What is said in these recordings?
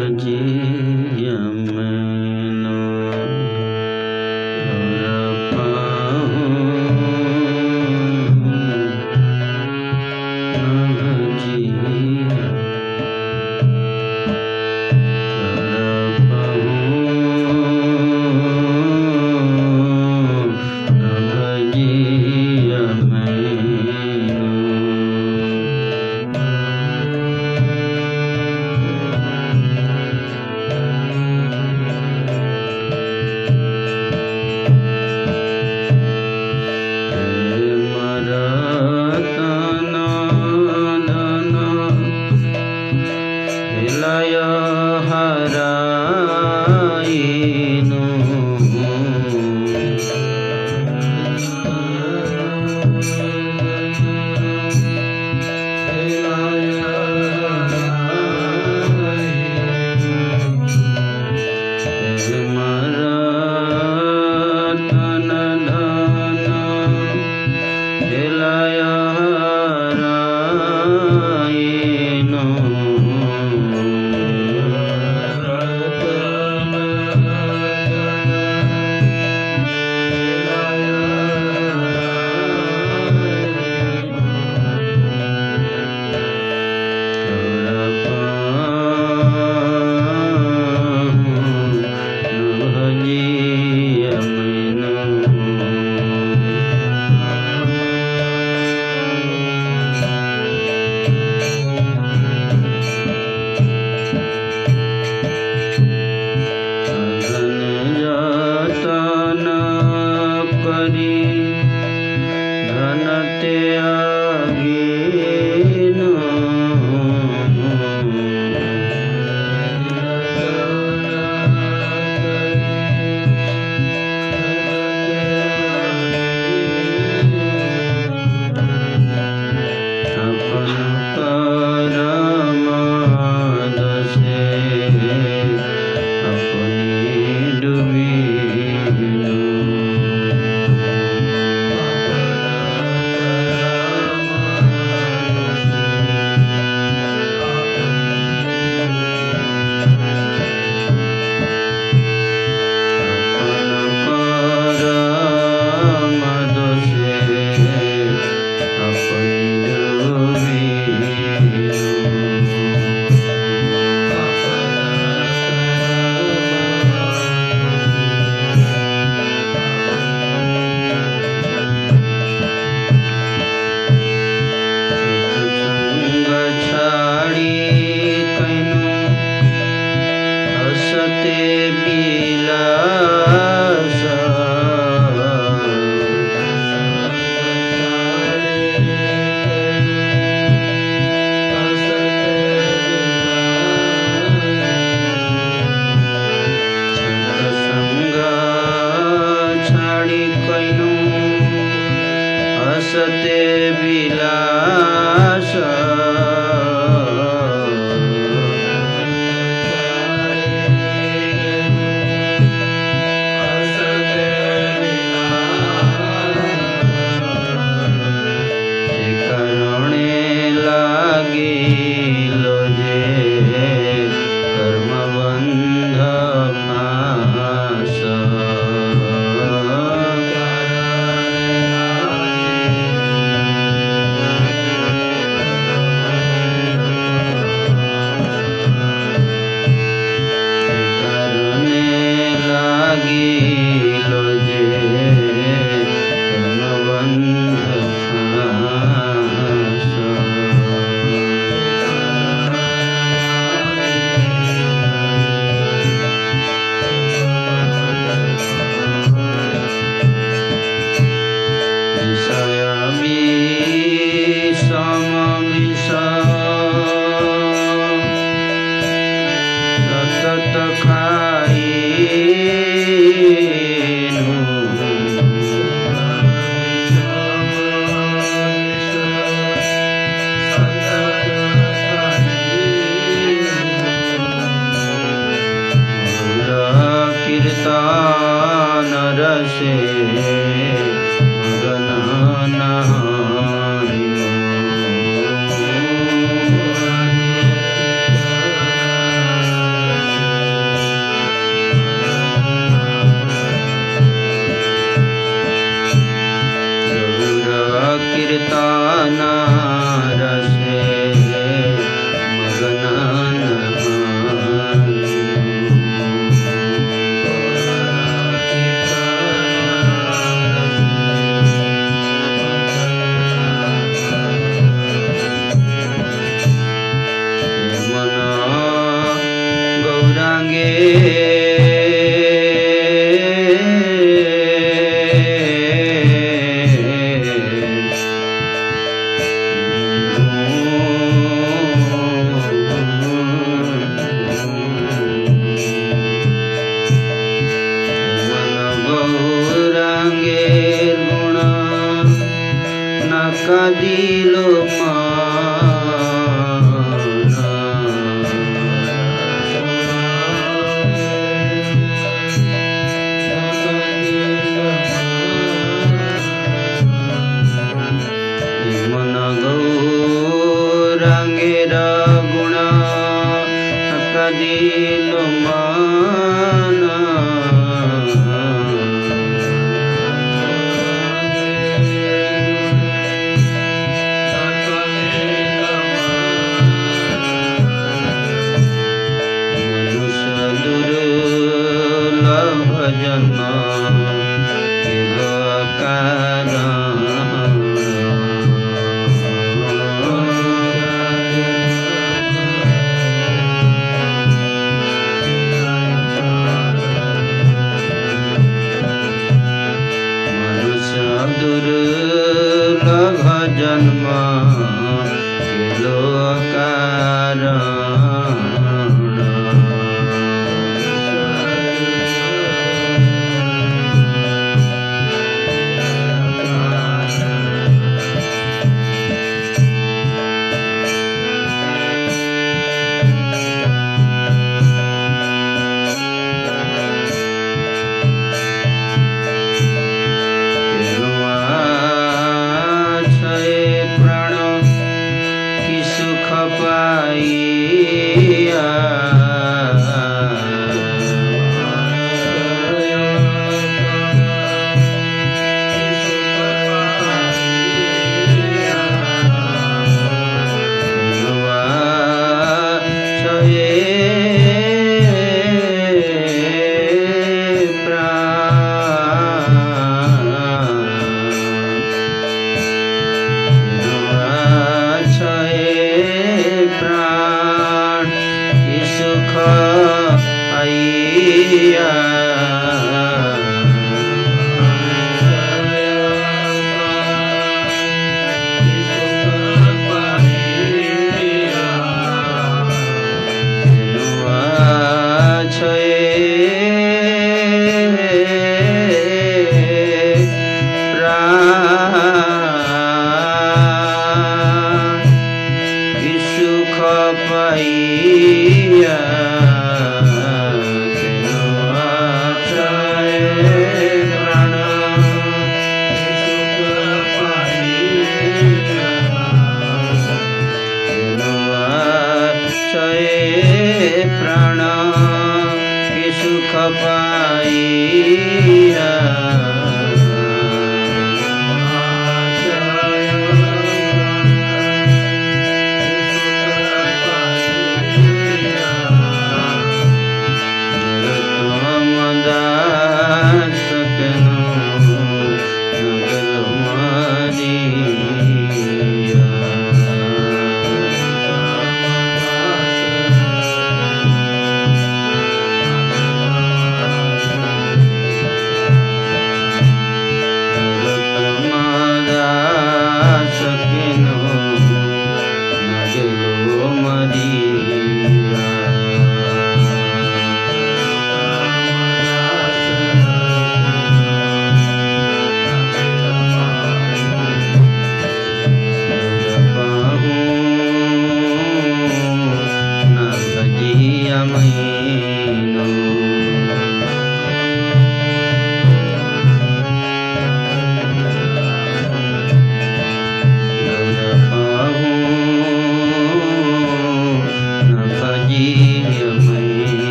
सा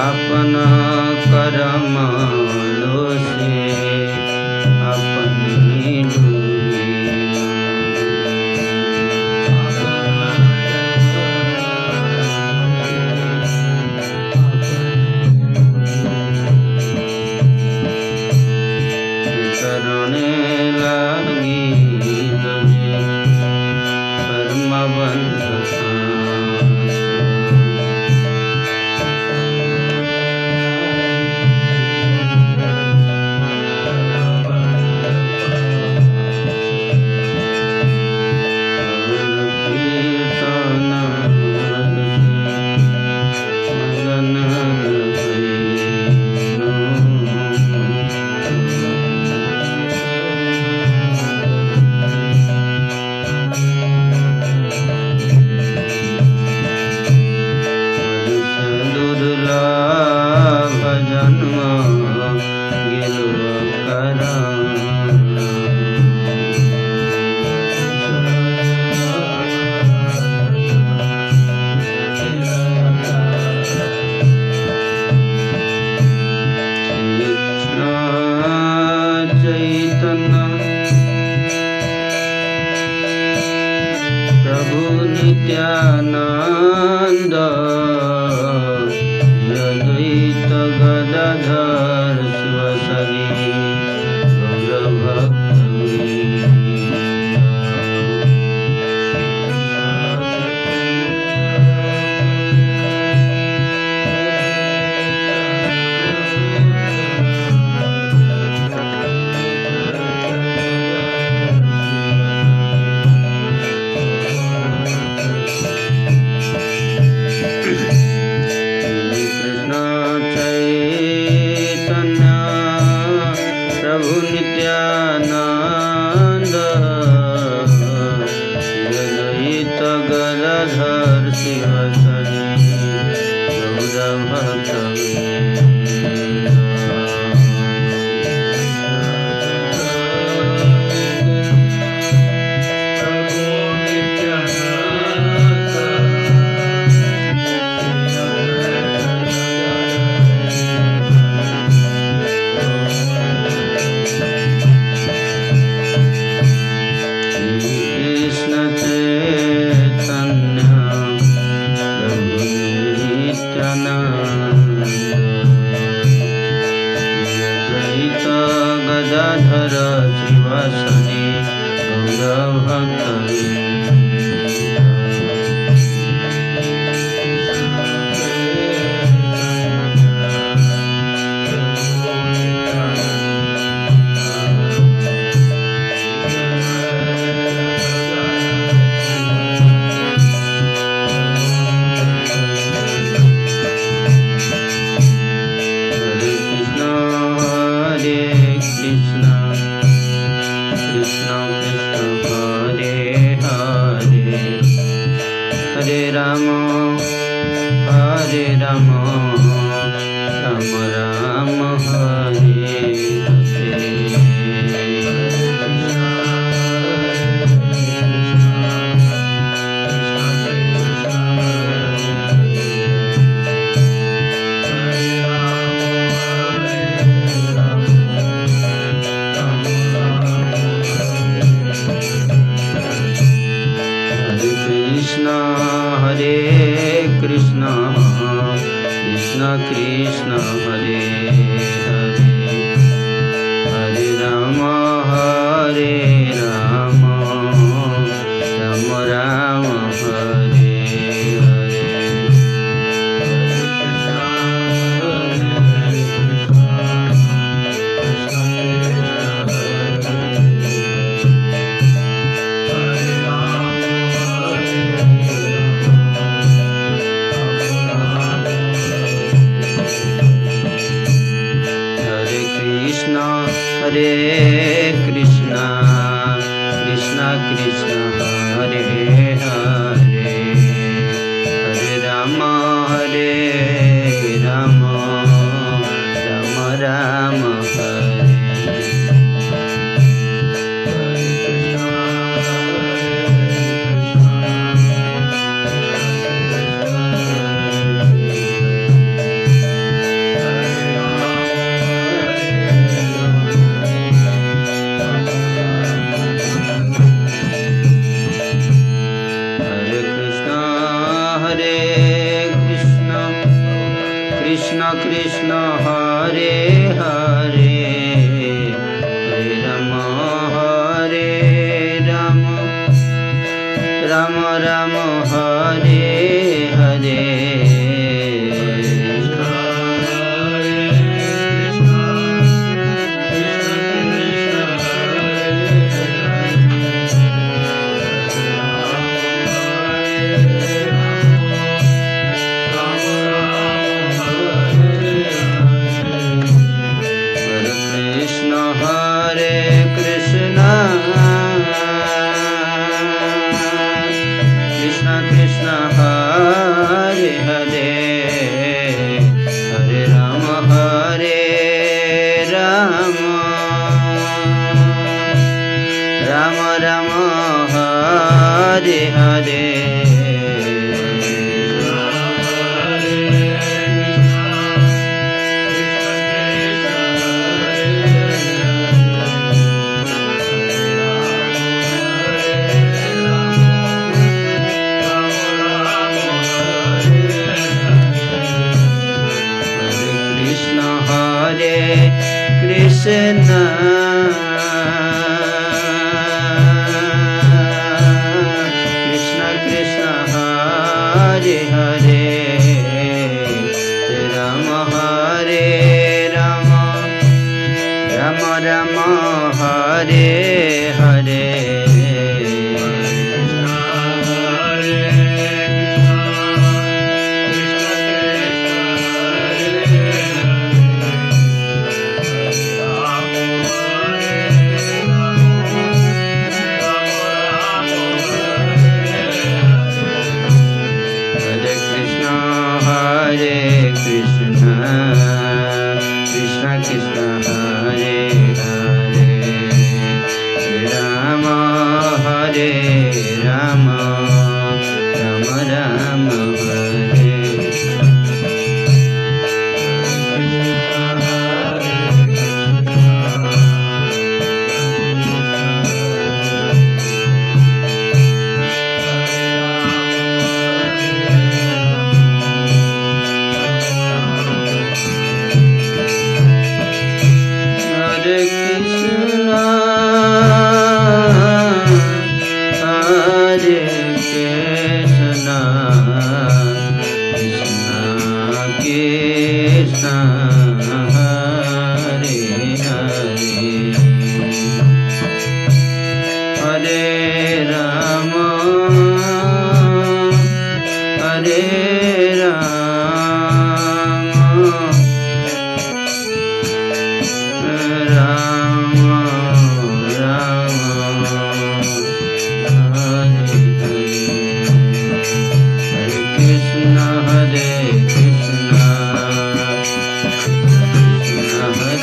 अपना करम लोसे राम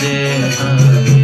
देना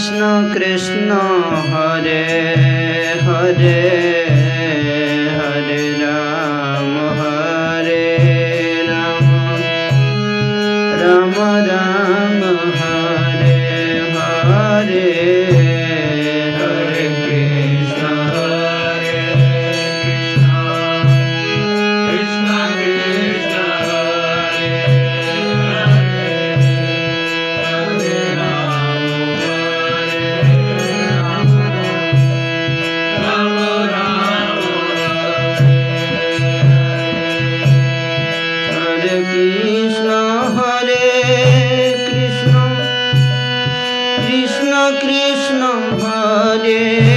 कृष्ण कृष्ण কৃষ্ণ হরে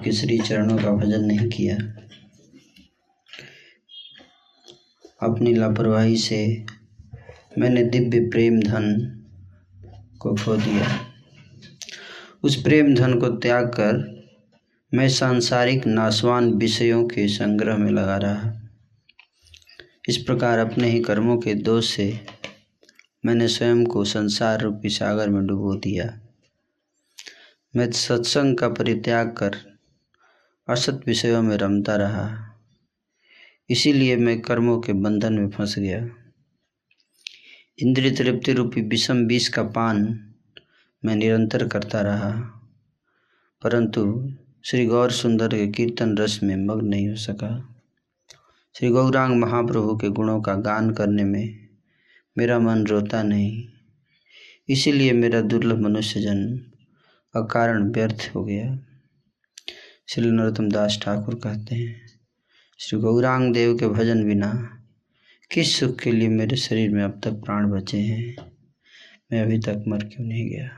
आपके श्री चरणों का भजन नहीं किया। अपनी लापरवाही से मैंने दिव्य प्रेम धन को खो दिया। उस प्रेम धन को त्याग कर मैं सांसारिक नासवान विषयों के संग्रह में लगा रहा। इस प्रकार अपने ही कर्मों के दोष से मैंने स्वयं को संसार रूपी सागर में डुबो दिया। मैं सत्संग का परित्याग कर असत विषयों में रमता रहा। इसीलिए मैं कर्मों के बंधन में फंस गया। इंद्रिय तृप्ति रूपी विषम विष का पान मैं निरंतर करता रहा। परंतु श्री गौर सुंदर के कीर्तन रस में मग्न नहीं हो सका। श्री गौरांग महाप्रभु के गुणों का गान करने में मेरा मन रोता नहीं। इसीलिए मेरा दुर्लभ मनुष्य जन्म अकारण व्यर्थ हो गया। श्री नरोत्तम दास ठाकुर कहते हैं, श्री गौरांग देव के भजन बिना किस सुख के लिए मेरे शरीर में अब तक प्राण बचे हैं? मैं अभी तक मर क्यों नहीं गया?